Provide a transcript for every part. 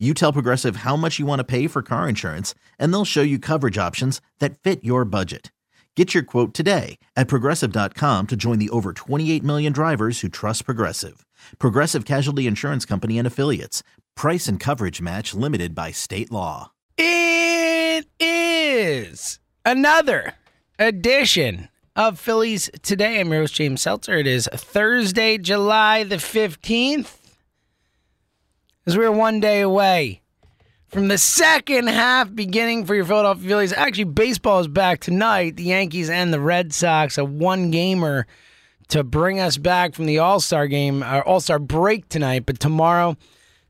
You tell Progressive how much you want to pay for car insurance, and they'll show you coverage options that fit your budget. Get your quote today at progressive.com to join the over 28 million drivers who trust Progressive. Progressive Casualty Insurance Company and Affiliates. Price and coverage match limited by state law. It is another edition of Phillies Today. I'm your host, James Seltzer. It is Thursday, July the 15th. As we're one day away from the second half beginning for your Philadelphia Phillies. Actually, baseball is back tonight. The Yankees and the Red Sox, a one gamer to bring us back from the All Star game, uh, our All Star break tonight. But tomorrow,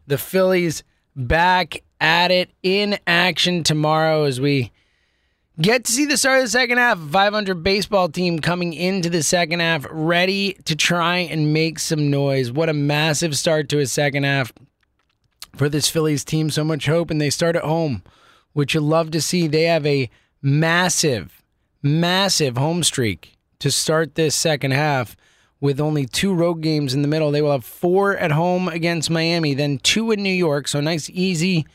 the Phillies back at it in action tomorrow as we get to see the start of the second half. 500 baseball team coming into the second half, ready to try and make some noise. What a massive start to a second half for this Phillies team. So much hope, and they start at home, which you love to see. They have a massive, massive home streak to start this second half with only two road games in the middle. They will have four at home against Miami, then two in New York. So nice, easy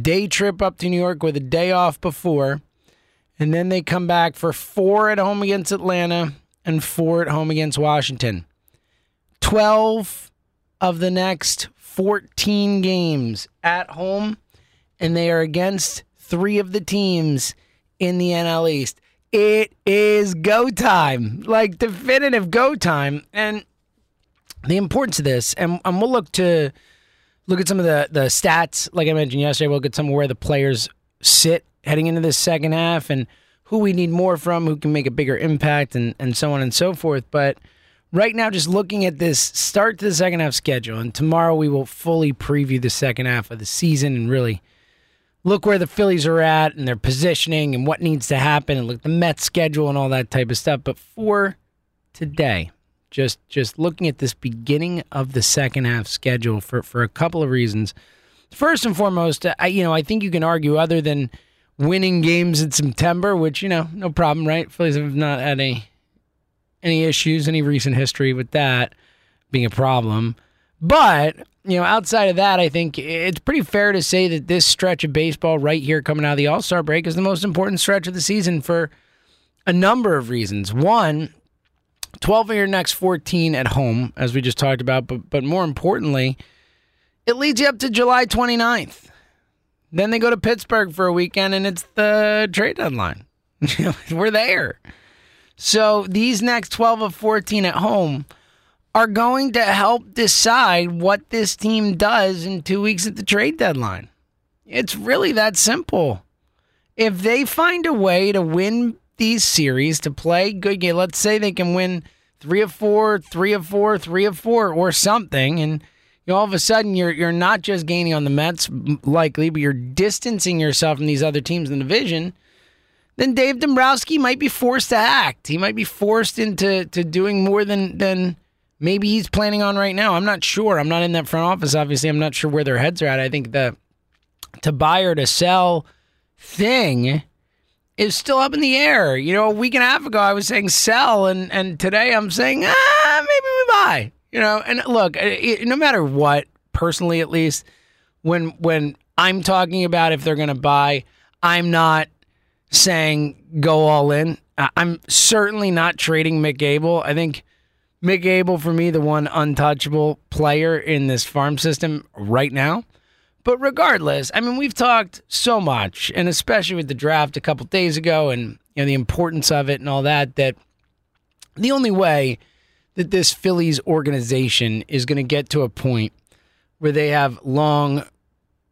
day trip up to New York with a day off before. And then they come back for four at home against Atlanta and four at home against Washington. 12 of the next 14 games at home, and they are against three of the teams in the NL East. It is go time, like definitive go time. And the importance of this, and, and we'll look to look at some of the, the stats, like I mentioned yesterday, we'll look at some of where the players sit heading into this second half and who we need more from, who can make a bigger impact, and, and so on and so forth. But right now, just looking at this start to the second half schedule, and tomorrow we will fully preview the second half of the season and really look where the Phillies are at and their positioning and what needs to happen, and look the Mets schedule and all that type of stuff. But for today, just just looking at this beginning of the second half schedule for for a couple of reasons. First and foremost, I you know I think you can argue other than winning games in September, which you know no problem, right? Phillies have not had any any issues, any recent history with that being a problem. But, you know, outside of that, I think it's pretty fair to say that this stretch of baseball right here coming out of the All Star break is the most important stretch of the season for a number of reasons. One, 12 of your next 14 at home, as we just talked about, but, but more importantly, it leads you up to July 29th. Then they go to Pittsburgh for a weekend and it's the trade deadline. We're there. So these next 12 of 14 at home are going to help decide what this team does in two weeks at the trade deadline. It's really that simple. If they find a way to win these series, to play good game, let's say they can win three of four, three of four, three of four, or something, and you know, all of a sudden you're you're not just gaining on the Mets likely, but you're distancing yourself from these other teams in the division then Dave Dombrowski might be forced to act. He might be forced into to doing more than than maybe he's planning on right now. I'm not sure. I'm not in that front office. Obviously, I'm not sure where their heads are at. I think the to buy or to sell thing is still up in the air. You know, a week and a half ago I was saying sell, and and today I'm saying ah maybe we buy. You know, and look, it, no matter what, personally at least, when when I'm talking about if they're going to buy, I'm not saying go all in. I'm certainly not trading Mick Abel. I think Mick Abel, for me, the one untouchable player in this farm system right now. But regardless, I mean, we've talked so much, and especially with the draft a couple days ago and you know the importance of it and all that, that the only way that this Phillies organization is going to get to a point where they have long,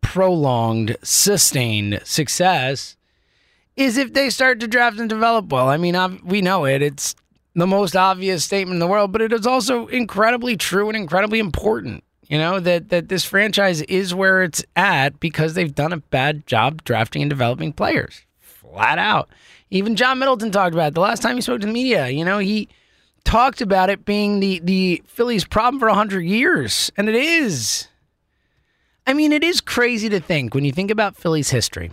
prolonged, sustained success is if they start to draft and develop well. I mean, we know it. It's the most obvious statement in the world, but it is also incredibly true and incredibly important. You know, that, that this franchise is where it's at because they've done a bad job drafting and developing players. Flat out. Even John Middleton talked about it the last time he spoke to the media. You know, he talked about it being the, the Phillies' problem for 100 years, and it is. I mean, it is crazy to think when you think about Phillies' history,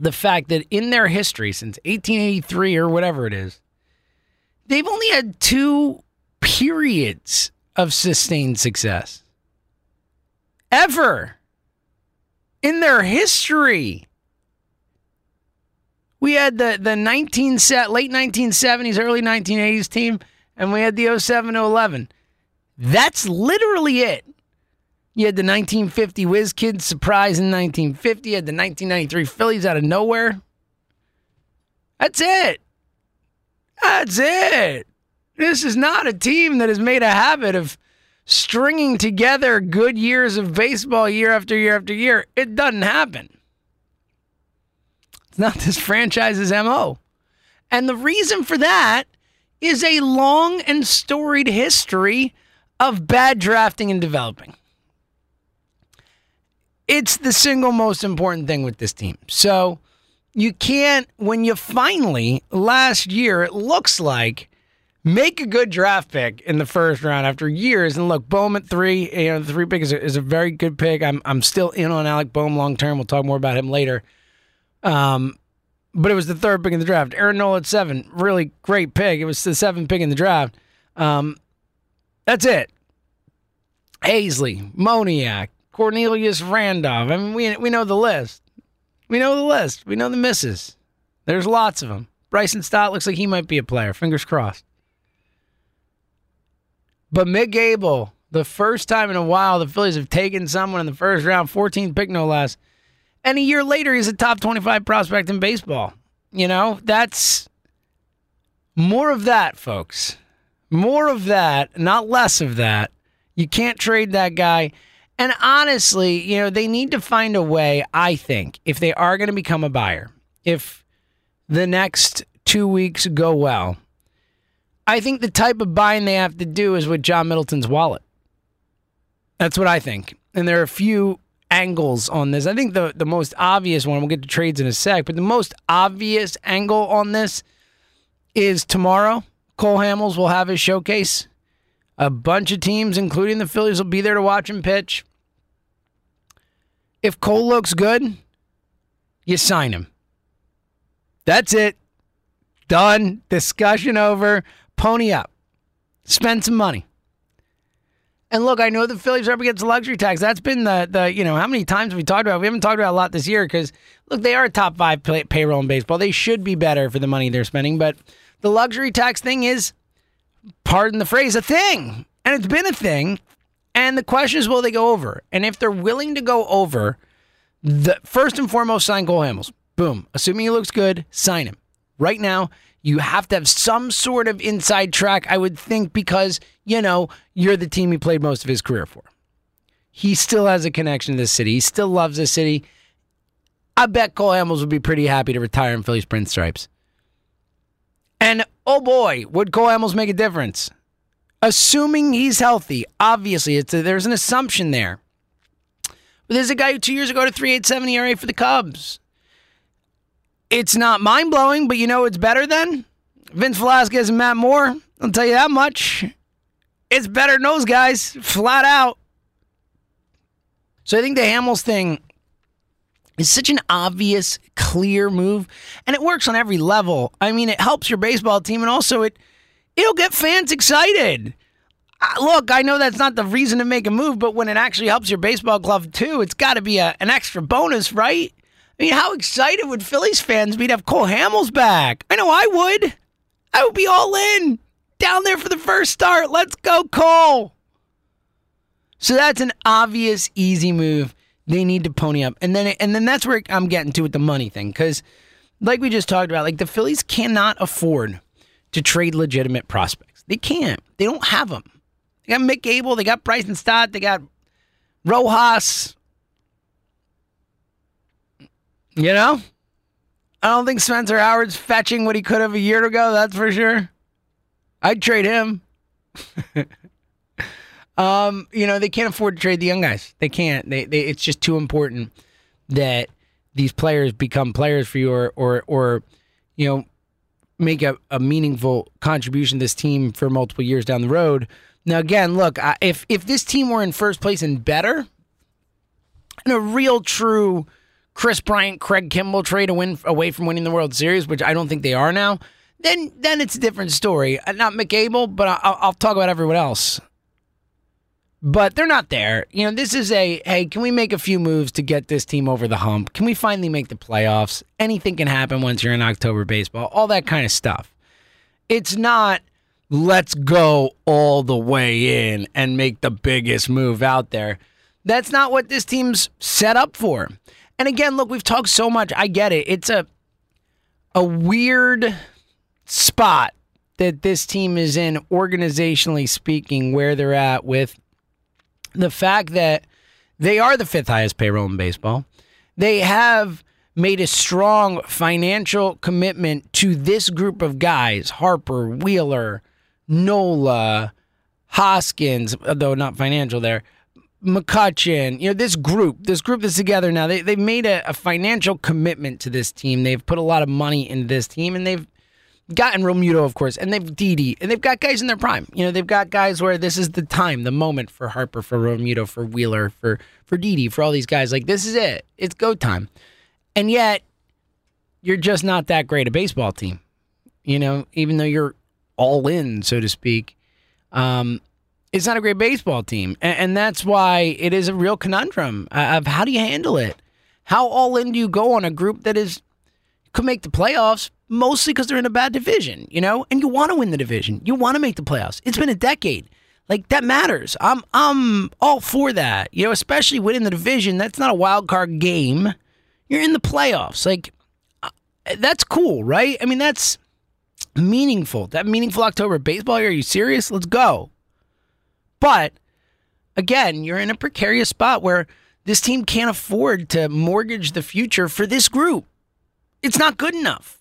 the fact that in their history since 1883 or whatever it is, they've only had two periods of sustained success. Ever in their history. We had the, the 19 set, late 1970s, early 1980s team, and we had the 07 to 11. That's literally it. You had the 1950 Whiz Kids surprise in 1950. You had the 1993 Phillies out of nowhere. That's it. That's it. This is not a team that has made a habit of stringing together good years of baseball year after year after year. It doesn't happen. It's not this franchise's MO. And the reason for that is a long and storied history of bad drafting and developing. It's the single most important thing with this team. So you can't, when you finally, last year, it looks like make a good draft pick in the first round after years. And look, Bohm at three, you know, the three pick is a, is a very good pick. I'm I'm still in on Alec Bohm long term. We'll talk more about him later. Um, but it was the third pick in the draft. Aaron Nola at seven, really great pick. It was the seventh pick in the draft. Um, that's it. Haseley, Moniak, Cornelius Randolph. I mean, we we know the list. We know the list. We know the misses. There's lots of them. Bryson Stott looks like he might be a player. Fingers crossed. But Mick Abel, the first time in a while the Phillies have taken someone in the first round, 14th pick no less. And a year later, he's a top 25 prospect in baseball. You know, that's more of that, folks. More of that, not less of that. You can't trade that guy. And honestly, you know, they need to find a way, I think, if they are going to become a buyer, if the next two weeks go well, I think the type of buying they have to do is with John Middleton's wallet. That's what I think. And there are a few angles on this. I think the, the most obvious one, we'll get to trades in a sec, but the most obvious angle on this is tomorrow. Cole Hamels will have his showcase. A bunch of teams, including the Phillies, will be there to watch him pitch. If Cole looks good, you sign him. That's it. Done. Discussion over. Pony up. Spend some money. And look, I know the Phillies are up against the luxury tax. That's been the the you know how many times have we talked about? We haven't talked about a lot this year because look, they are a top five pay- payroll in baseball. They should be better for the money they're spending, but the luxury tax thing is, pardon the phrase, a thing, and it's been a thing. And the question is, will they go over? And if they're willing to go over, the first and foremost, sign Cole Hamels. Boom. Assuming he looks good, sign him. Right now, you have to have some sort of inside track, I would think, because, you know, you're the team he played most of his career for. He still has a connection to this city. He still loves this city. I bet Cole Hamels would be pretty happy to retire in Phillies print stripes. And oh boy, would Cole Hamels make a difference? Assuming he's healthy, obviously, it's a, there's an assumption there. But there's a guy who two years ago to 3.87 ERA for the Cubs. It's not mind blowing, but you know it's better than Vince Velasquez and Matt Moore. I'll tell you that much. It's better than those guys, flat out. So I think the Hamels thing is such an obvious, clear move, and it works on every level. I mean, it helps your baseball team, and also it it'll get fans excited. Look, I know that's not the reason to make a move, but when it actually helps your baseball club too, it's got to be a, an extra bonus, right? I mean, how excited would Phillies fans be to have Cole Hamels back? I know I would. I would be all in down there for the first start. Let's go, Cole. So that's an obvious, easy move. They need to pony up, and then and then that's where I'm getting to with the money thing, because like we just talked about, like the Phillies cannot afford to trade legitimate prospects. They can't. They don't have them. They got Mick Abel. They got Bryson Stott. They got Rojas. You know? I don't think Spencer Howard's fetching what he could have a year ago, that's for sure. I'd trade him. Um, you know, they can't afford to trade the young guys. They can't. They, they it's just too important that these players become players for you or or or you know make a, a meaningful contribution to this team for multiple years down the road. Now again, look, I, if if this team were in first place and better, and a real true Kris Bryant, Craig Kimbrel trade win away from winning the World Series, which I don't think they are now, then then it's a different story. Uh, not Mick Abel, but I'll, I'll talk about everyone else but they're not there. You know, this is a hey, can we make a few moves to get this team over the hump? Can we finally make the playoffs? Anything can happen once you're in October baseball, all that kind of stuff. It's not let's go all the way in and make the biggest move out there. That's not what this team's set up for. And again, look, we've talked so much. I get it. It's a a weird spot that this team is in organizationally speaking where they're at with the fact that they are the fifth highest payroll in baseball. They have made a strong financial commitment to this group of guys Harper, Wheeler, Nola, Hoskins, though not financial there, McCutchen, you know, this group, this group that's together now, they, they've made a, a financial commitment to this team. They've put a lot of money into this team and they've gotten Realmuto, of course, and they've Didi, and they've got guys in their prime. You know, they've got guys where this is the time, the moment for Harper, for Realmuto, for Wheeler, for for Didi, for all these guys. Like this is it. It's go time. And yet, you're just not that great a baseball team. You know, even though you're all in, so to speak. Um, it's not a great baseball team, and, and that's why it is a real conundrum of how do you handle it. How all in do you go on a group that is could make the playoffs, mostly because they're in a bad division, you know, and you want to win the division. You want to make the playoffs. It's been a decade. Like that matters. I'm I'm all for that. You know, especially winning the division. That's not a wild card game. You're in the playoffs. Like uh, that's cool, right? I mean, that's meaningful. That meaningful October baseball. Are you serious? Let's go. But again, you're in a precarious spot where this team can't afford to mortgage the future for this group. It's not good enough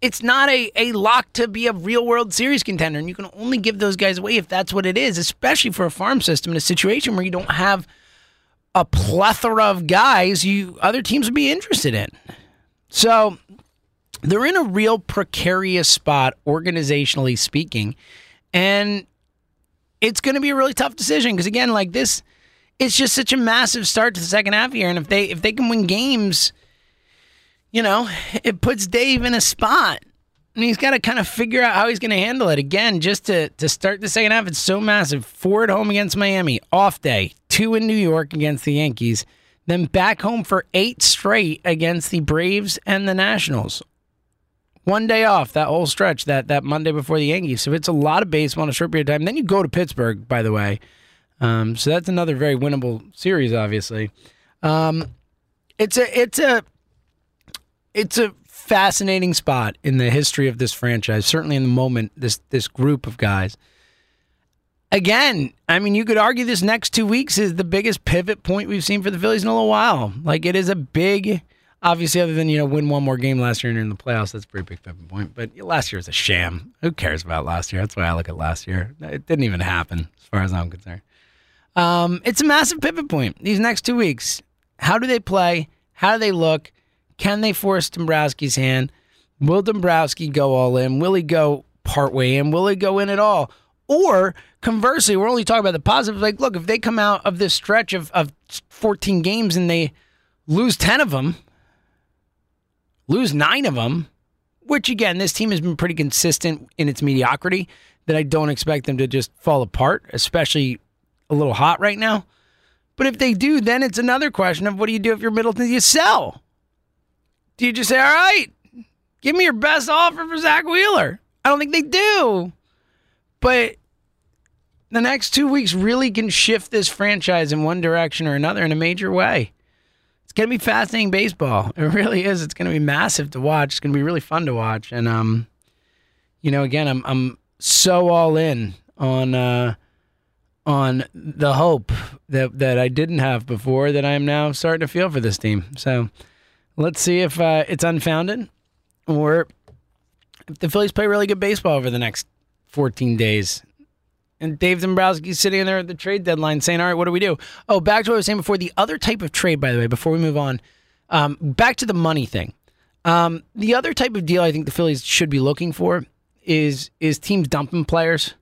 it's not a, a lock to be a real World Series contender. And you can only give those guys away if that's what it is, especially for a farm system in a situation where you don't have a plethora of guys you other teams would be interested in. So they're in a real precarious spot, organizationally speaking. And it's going to be a really tough decision because, again, like this, it's just such a massive start to the second half here. And if they if they can win games you know, it puts Dave in a spot. And he's got to kind of figure out how he's going to handle it. Again, just to, to start the second half, it's so massive. Four at home against Miami, off day. Two in New York against the Yankees. Then back home for eight straight against the Braves and the Nationals. One day off that whole stretch, that, that Monday before the Yankees. So it's a lot of baseball in a short period of time. Then you go to Pittsburgh, by the way. Um, so that's another very winnable series, obviously. Um, it's a it's a it's a fascinating spot in the history of this franchise. Certainly in the moment, this this group of guys. Again, I mean, you could argue this next two weeks is the biggest pivot point we've seen for the Phillies in a little while. Like it is a big, obviously, other than you know win one more game last year and in the playoffs, that's a pretty big pivot point. But last year was a sham. Who cares about last year? That's why I look at last year. It didn't even happen, as far as I'm concerned. Um, it's a massive pivot point. These next two weeks, how do they play? How do they look? Can they force Dombrowski's hand? Will Dombrowski go all in? Will he go partway in? Will he go in at all? Or conversely, we're only talking about the positive. Like, look, if they come out of this stretch of, of 14 games and they lose 10 of them, lose nine of them, which again, this team has been pretty consistent in its mediocrity, that I don't expect them to just fall apart, especially a little hot right now. But if they do, then it's another question of what do you do if you're Middleton? You sell. Do you just say, all right, give me your best offer for Zack Wheeler? I don't think they do. But the next two weeks really can shift this franchise in one direction or another in a major way. It's going to be fascinating baseball. It really is. It's going to be massive to watch. It's going to be really fun to watch. And, um, you know, again, I'm, I'm so all in on, uh, on the hope that, that I didn't have before that I'm now starting to feel for this team. So, Let's see if uh, it's unfounded or if the Phillies play really good baseball over the next 14 days. And Dave Dombrowski's sitting in there at the trade deadline saying, all right, what do we do? Oh, back to what I was saying before. The other type of trade, by the way, before we move on, um, back to the money thing. Um, the other type of deal I think the Phillies should be looking for is is teams dumping players.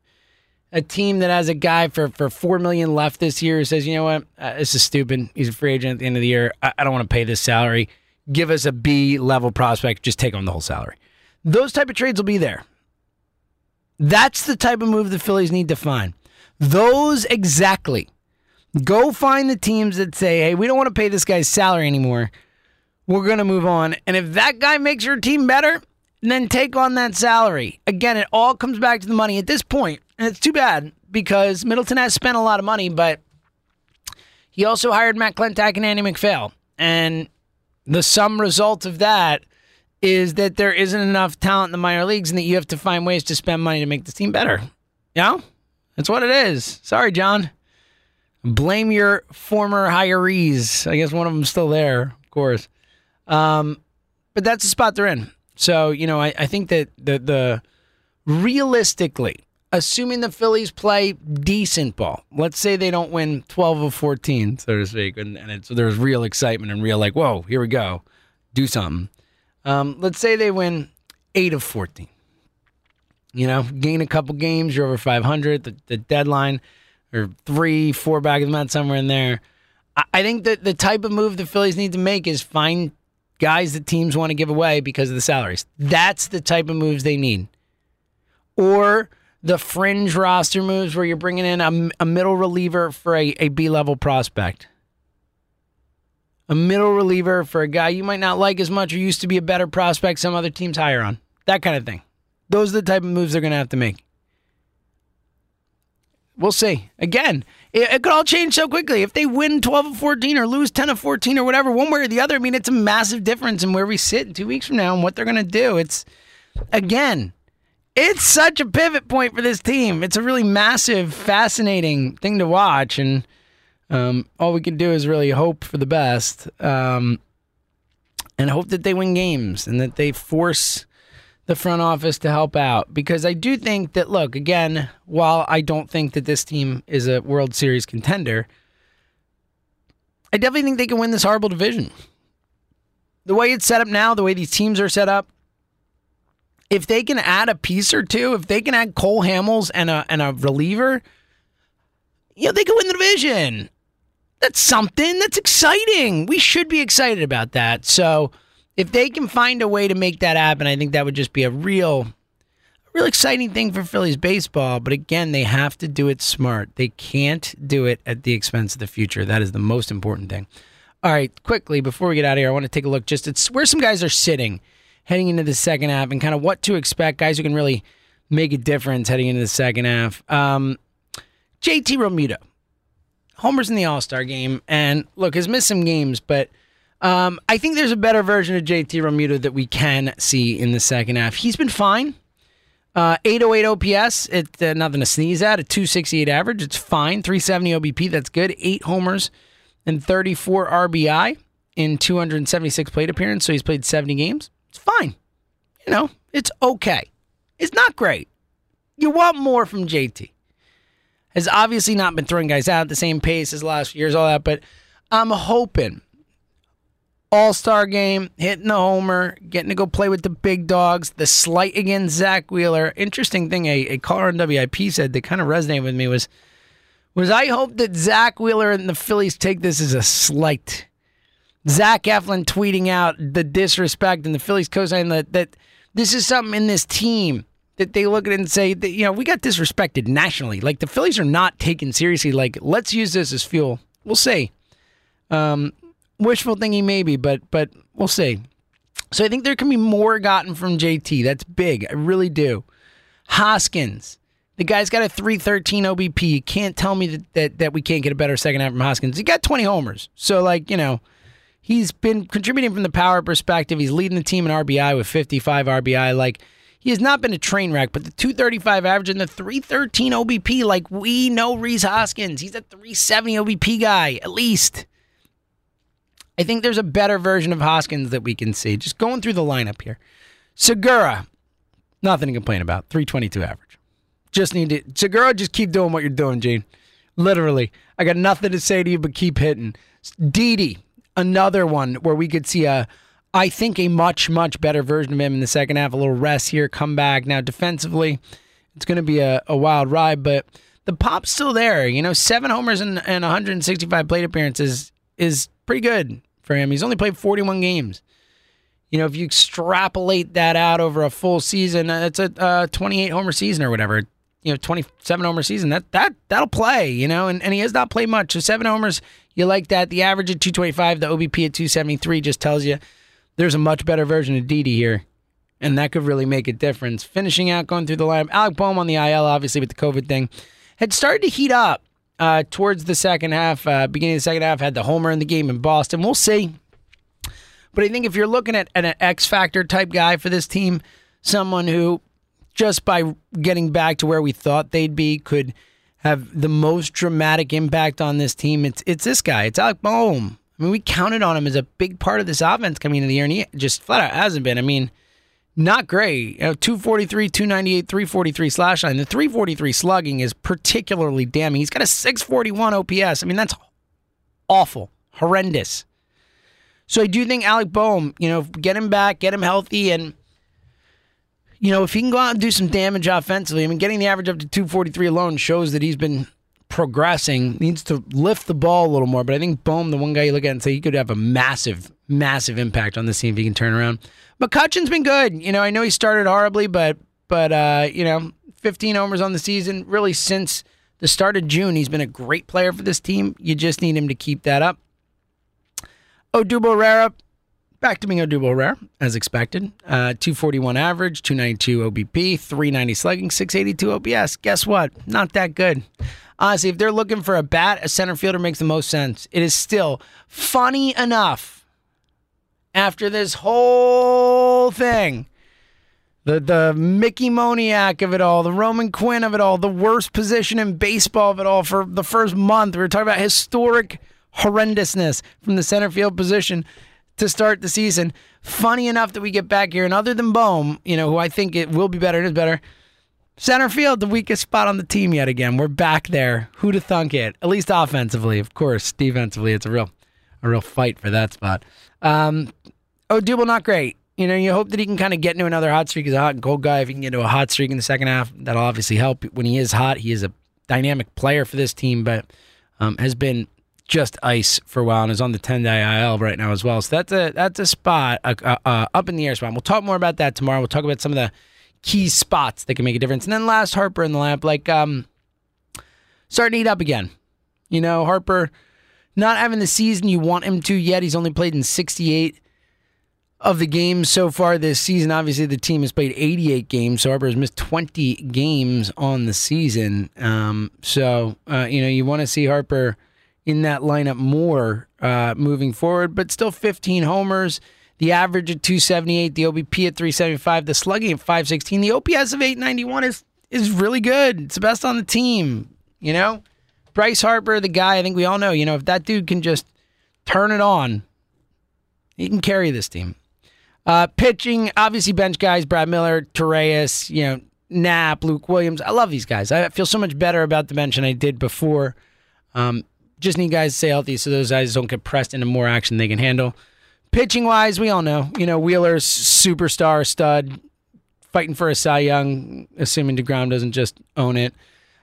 A team that has a guy for, for four million left this year says, you know what, uh, this is stupid. He's a free agent at the end of the year. I, I don't want to pay this salary. Give us a B level prospect. Just take on the whole salary. Those type of trades will be there. That's the type of move the Phillies need to find. Those exactly. Go find the teams that say, hey, we don't want to pay this guy's salary anymore. We're going to move on. And if that guy makes your team better, then take on that salary. Again, it all comes back to the money at this point, And it's too bad because Middleton has spent a lot of money, but he also hired Matt Klentak and Andy MacPhail. And the sum result of that is that there isn't enough talent in the minor leagues and that you have to find ways to spend money to make the team better. You know? That's what it is. Sorry, John. Blame your former hirees. I guess one of them's still there, of course. Um, but that's the spot they're in. So, you know, I, I think that the the realistically, assuming the Phillies play decent ball, let's say they don't win 12 of 14, so to speak, and, and it's, there's real excitement and real like, whoa, here we go, do something. Um, let's say they win 8 of 14. You know, gain a couple games, you're over 500, the, the deadline, or three, four back of the mat, somewhere in there. I, I think that the type of move the Phillies need to make is find guys that teams want to give away because of the salaries. That's the type of moves they need. Or the fringe roster moves where you're bringing in a, a middle reliever for a, a B level prospect. A middle reliever for a guy you might not like as much or used to be a better prospect some other teams higher on. That kind of thing. Those are the type of moves they're going to have to make. We'll see. Again, it, it, could all change so quickly. If they win 12 of 14 or lose 10 of 14 or whatever, one way or the other, I mean, it's a massive difference in where we sit two weeks from now and what they're going to do. It's, again, it's such a pivot point for this team. It's a really massive, fascinating thing to watch. And um, all we can do is really hope for the best um, and hope that they win games and that they force the front office to help out because I do think that look again while I don't think that this team is a World Series contender I definitely think they can win this horrible division the way it's set up now the way these teams are set up if they can add a piece or two if they can add Cole Hamels and a and a reliever you know they can win the division that's something that's exciting we should be excited about that so if they can find a way to make that happen, I think that would just be a real, a real exciting thing for Phillies baseball. But again, they have to do it smart. They can't do it at the expense of the future. That is the most important thing. All right, quickly before we get out of here, I want to take a look just at where some guys are sitting heading into the second half and kind of what to expect. Guys who can really make a difference heading into the second half. Um, JT Realmuto, homers in the All Star game, and look has missed some games, but um, I think there's a better version of JT Realmuto that we can see in the second half. He's been fine. Uh, 808 OPS, it's uh, nothing to sneeze at. A 268 average, it's fine. 370 OBP, that's good. Eight homers and 34 RBI in 276 plate appearances. So he's played 70 games. It's fine. You know, it's okay. It's not great. You want more from JT. Has obviously not been throwing guys out at the same pace as last year's, all that, but I'm hoping all Star game, hitting the homer, getting to go play with the big dogs, the slight against Zack Wheeler. Interesting thing a, a caller on WIP said that kind of resonated with me was was I hope that Zack Wheeler and the Phillies take this as a slight. Zach Eflin tweeting out the disrespect and the Phillies co-signing that that this is something in this team that they look at it and say that you know we got disrespected nationally. Like the Phillies are not taken seriously. Like let's use this as fuel. We'll see. Um, wishful thinking maybe, but but we'll see. So I think there can be more gotten from JT. That's big. I really do. Hoskins. The guy's got a 313 OBP. You can't tell me that, that, that we can't get a better second half from Hoskins. He got 20 homers. So, like, you know, he's been contributing from the power perspective. He's leading the team in RBI with 55 RBI. Like, he has not been a train wreck, but the 235 average and the 313 OBP, like, we know Rhys Hoskins. He's a 370 OBP guy, at least. I think there's a better version of Hoskins that we can see. Just going through the lineup here. Segura, nothing to complain about. 322 average. Just need to. Segura, just keep doing what you're doing, Jean. Literally. I got nothing to say to you but keep hitting. Didi, another one where we could see a, I think, a much, much better version of him in the second half. A little rest here, come back. Now, defensively, it's going to be a, a wild ride, but the pop's still there. You know, seven homers and, and 165 plate appearances is pretty good for him. He's only played 41 games. You know, if you extrapolate that out over a full season, it's a uh, 28 homer season or whatever. You know, 27 homer season. That that that'll play. You know, and, and he has not played much. So seven homers, you like that. The average at 225, the OBP at 273 just tells you there's a much better version of Didi here, and that could really make a difference. Finishing out, going through the lineup. Alec Bohm on the IL, obviously with the COVID thing, had started to heat up uh, towards the second half. Uh, beginning of the second half, had the homer in the game in Boston. We'll see. But I think if you're looking at, at an X factor type guy for this team, someone who just by getting back to where we thought they'd be could have the most dramatic impact on this team, it's it's this guy. It's Alec Bohm. I mean, we counted on him as a big part of this offense coming into the year, and he just flat out hasn't been. I mean, not great. You know, 243, 298, 343 slash line. The 343 slugging is particularly damning. He's got a 641 OPS. I mean, that's awful, horrendous. So I do think Alec Bohm, you know, get him back, get him healthy, and you know, if he can go out and do some damage offensively, I mean, getting the average up to 243 alone shows that he's been progressing. Needs to lift the ball a little more, but I think Bohm, the one guy you look at and say he could have a massive, massive impact on this team if he can turn around. McCutchen's been good. You know, I know he started horribly, but but uh, you know, 15 homers on the season. Really, since the start of June, he's been a great player for this team. You just need him to keep that up. Odubel Herrera, back to being Odubel rare, as expected. Uh, 241 average, 292 OBP, 390 slugging, 682 OPS. Guess what? Not that good. Honestly, if they're looking for a bat, a center fielder makes the most sense. It is still funny enough after this whole thing. The the Mickey Moniak of it all, the Roman Quinn of it all, the worst position in baseball of it all for the first month. We were talking about historic horrendousness from the center field position to start the season. Funny enough that we get back here, and other than Bohm, you know, who I think it will be better it is better, center field, the weakest spot on the team yet again. We're back there. Who to thunk it? At least offensively, of course. Defensively, it's a real, a real fight for that spot. Um, Odubel not great. You know, you hope that he can kind of get into another hot streak. He's a hot and cold guy. If he can get into a hot streak in the second half, that'll obviously help. When he is hot, he is a dynamic player for this team, but um, has been just ice for a while and is on the 10 day IL right now as well. So that's a that's a spot, up in the air spot. We'll talk more about that tomorrow. We'll talk about some of the key spots that can make a difference. And then last Harper in the lamp, like um, starting to eat up again. You know, Harper not having the season you want him to yet. He's only played in 68 of the games so far this season. Obviously, the team has played 88 games, so Harper has missed 20 games on the season. Um, so, uh, you know, you want to see Harper in that lineup more uh, moving forward, but still 15 homers. The average at 278, the OBP at 375, the slugging at 516, the OPS of 891 is is really good. It's the best on the team. You know, Bryce Harper, the guy I think we all know. You know, if that dude can just turn it on, he can carry this team. Uh, pitching, obviously, bench guys, Brad Miller, Torreyes, you know, Knapp, Luke Williams. I love these guys. I feel so much better about the bench than I did before. Um, just need guys to stay healthy so those guys don't get pressed into more action they can handle. Pitching wise, we all know, you know, Wheeler's superstar stud, fighting for a Cy Young, assuming DeGrom doesn't just own it.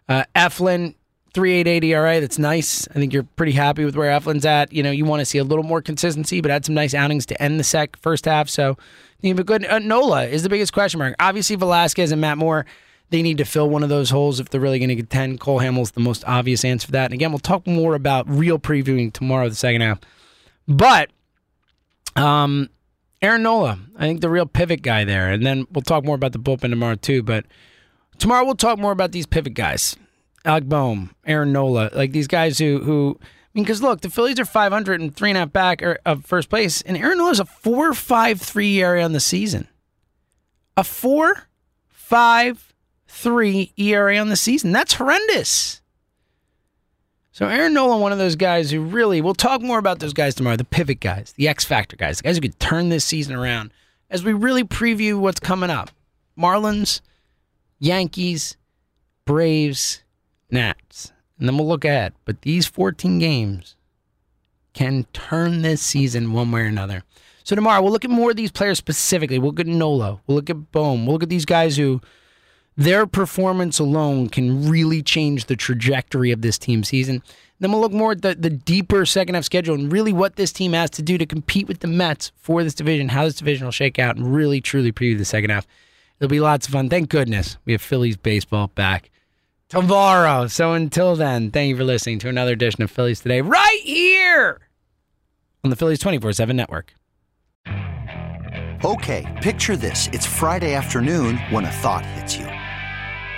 Uh, Eflin, 3.88 ERA. That's nice. I think you're pretty happy with where Eflin's at. You know, you want to see a little more consistency, but had some nice outings to end the sec first half. So, you have a good uh, Nola is the biggest question mark. Obviously, Velasquez and Matt Moore they need to fill one of those holes if they're really going to get 10. Cole Hamels the most obvious answer for that. And again, we'll talk more about real previewing tomorrow, the second half. But um, Aaron Nola, I think the real pivot guy there. And then we'll talk more about the bullpen tomorrow, too. But tomorrow we'll talk more about these pivot guys Alec Bohm, Aaron Nola, like these guys who, who I mean, because look, the Phillies are 500 and three and a half back of first place, and Aaron Nola's a 4 5 3 area on the season. A 4 5 three ERA on the season. That's horrendous. So Aaron Nola, one of those guys who really, we'll talk more about those guys tomorrow, the pivot guys, the X Factor guys, the guys who could turn this season around as we really preview what's coming up. Marlins, Yankees, Braves, Nats. And then we'll look ahead. But these 14 games can turn this season one way or another. So tomorrow we'll look at more of these players specifically. We'll look at Nola. We'll look at Bohm. We'll look at these guys who their performance alone can really change the trajectory of this team season. Then we'll look more at the, the deeper second half schedule and really what this team has to do to compete with the Mets for this division, how this division will shake out, and really truly preview the second half. It'll be lots of fun. Thank goodness we have Phillies baseball back tomorrow. So until then, thank you for listening to another edition of Phillies Today right here on the Phillies 24 7 network. Okay, picture this. It's Friday afternoon when a thought hits you.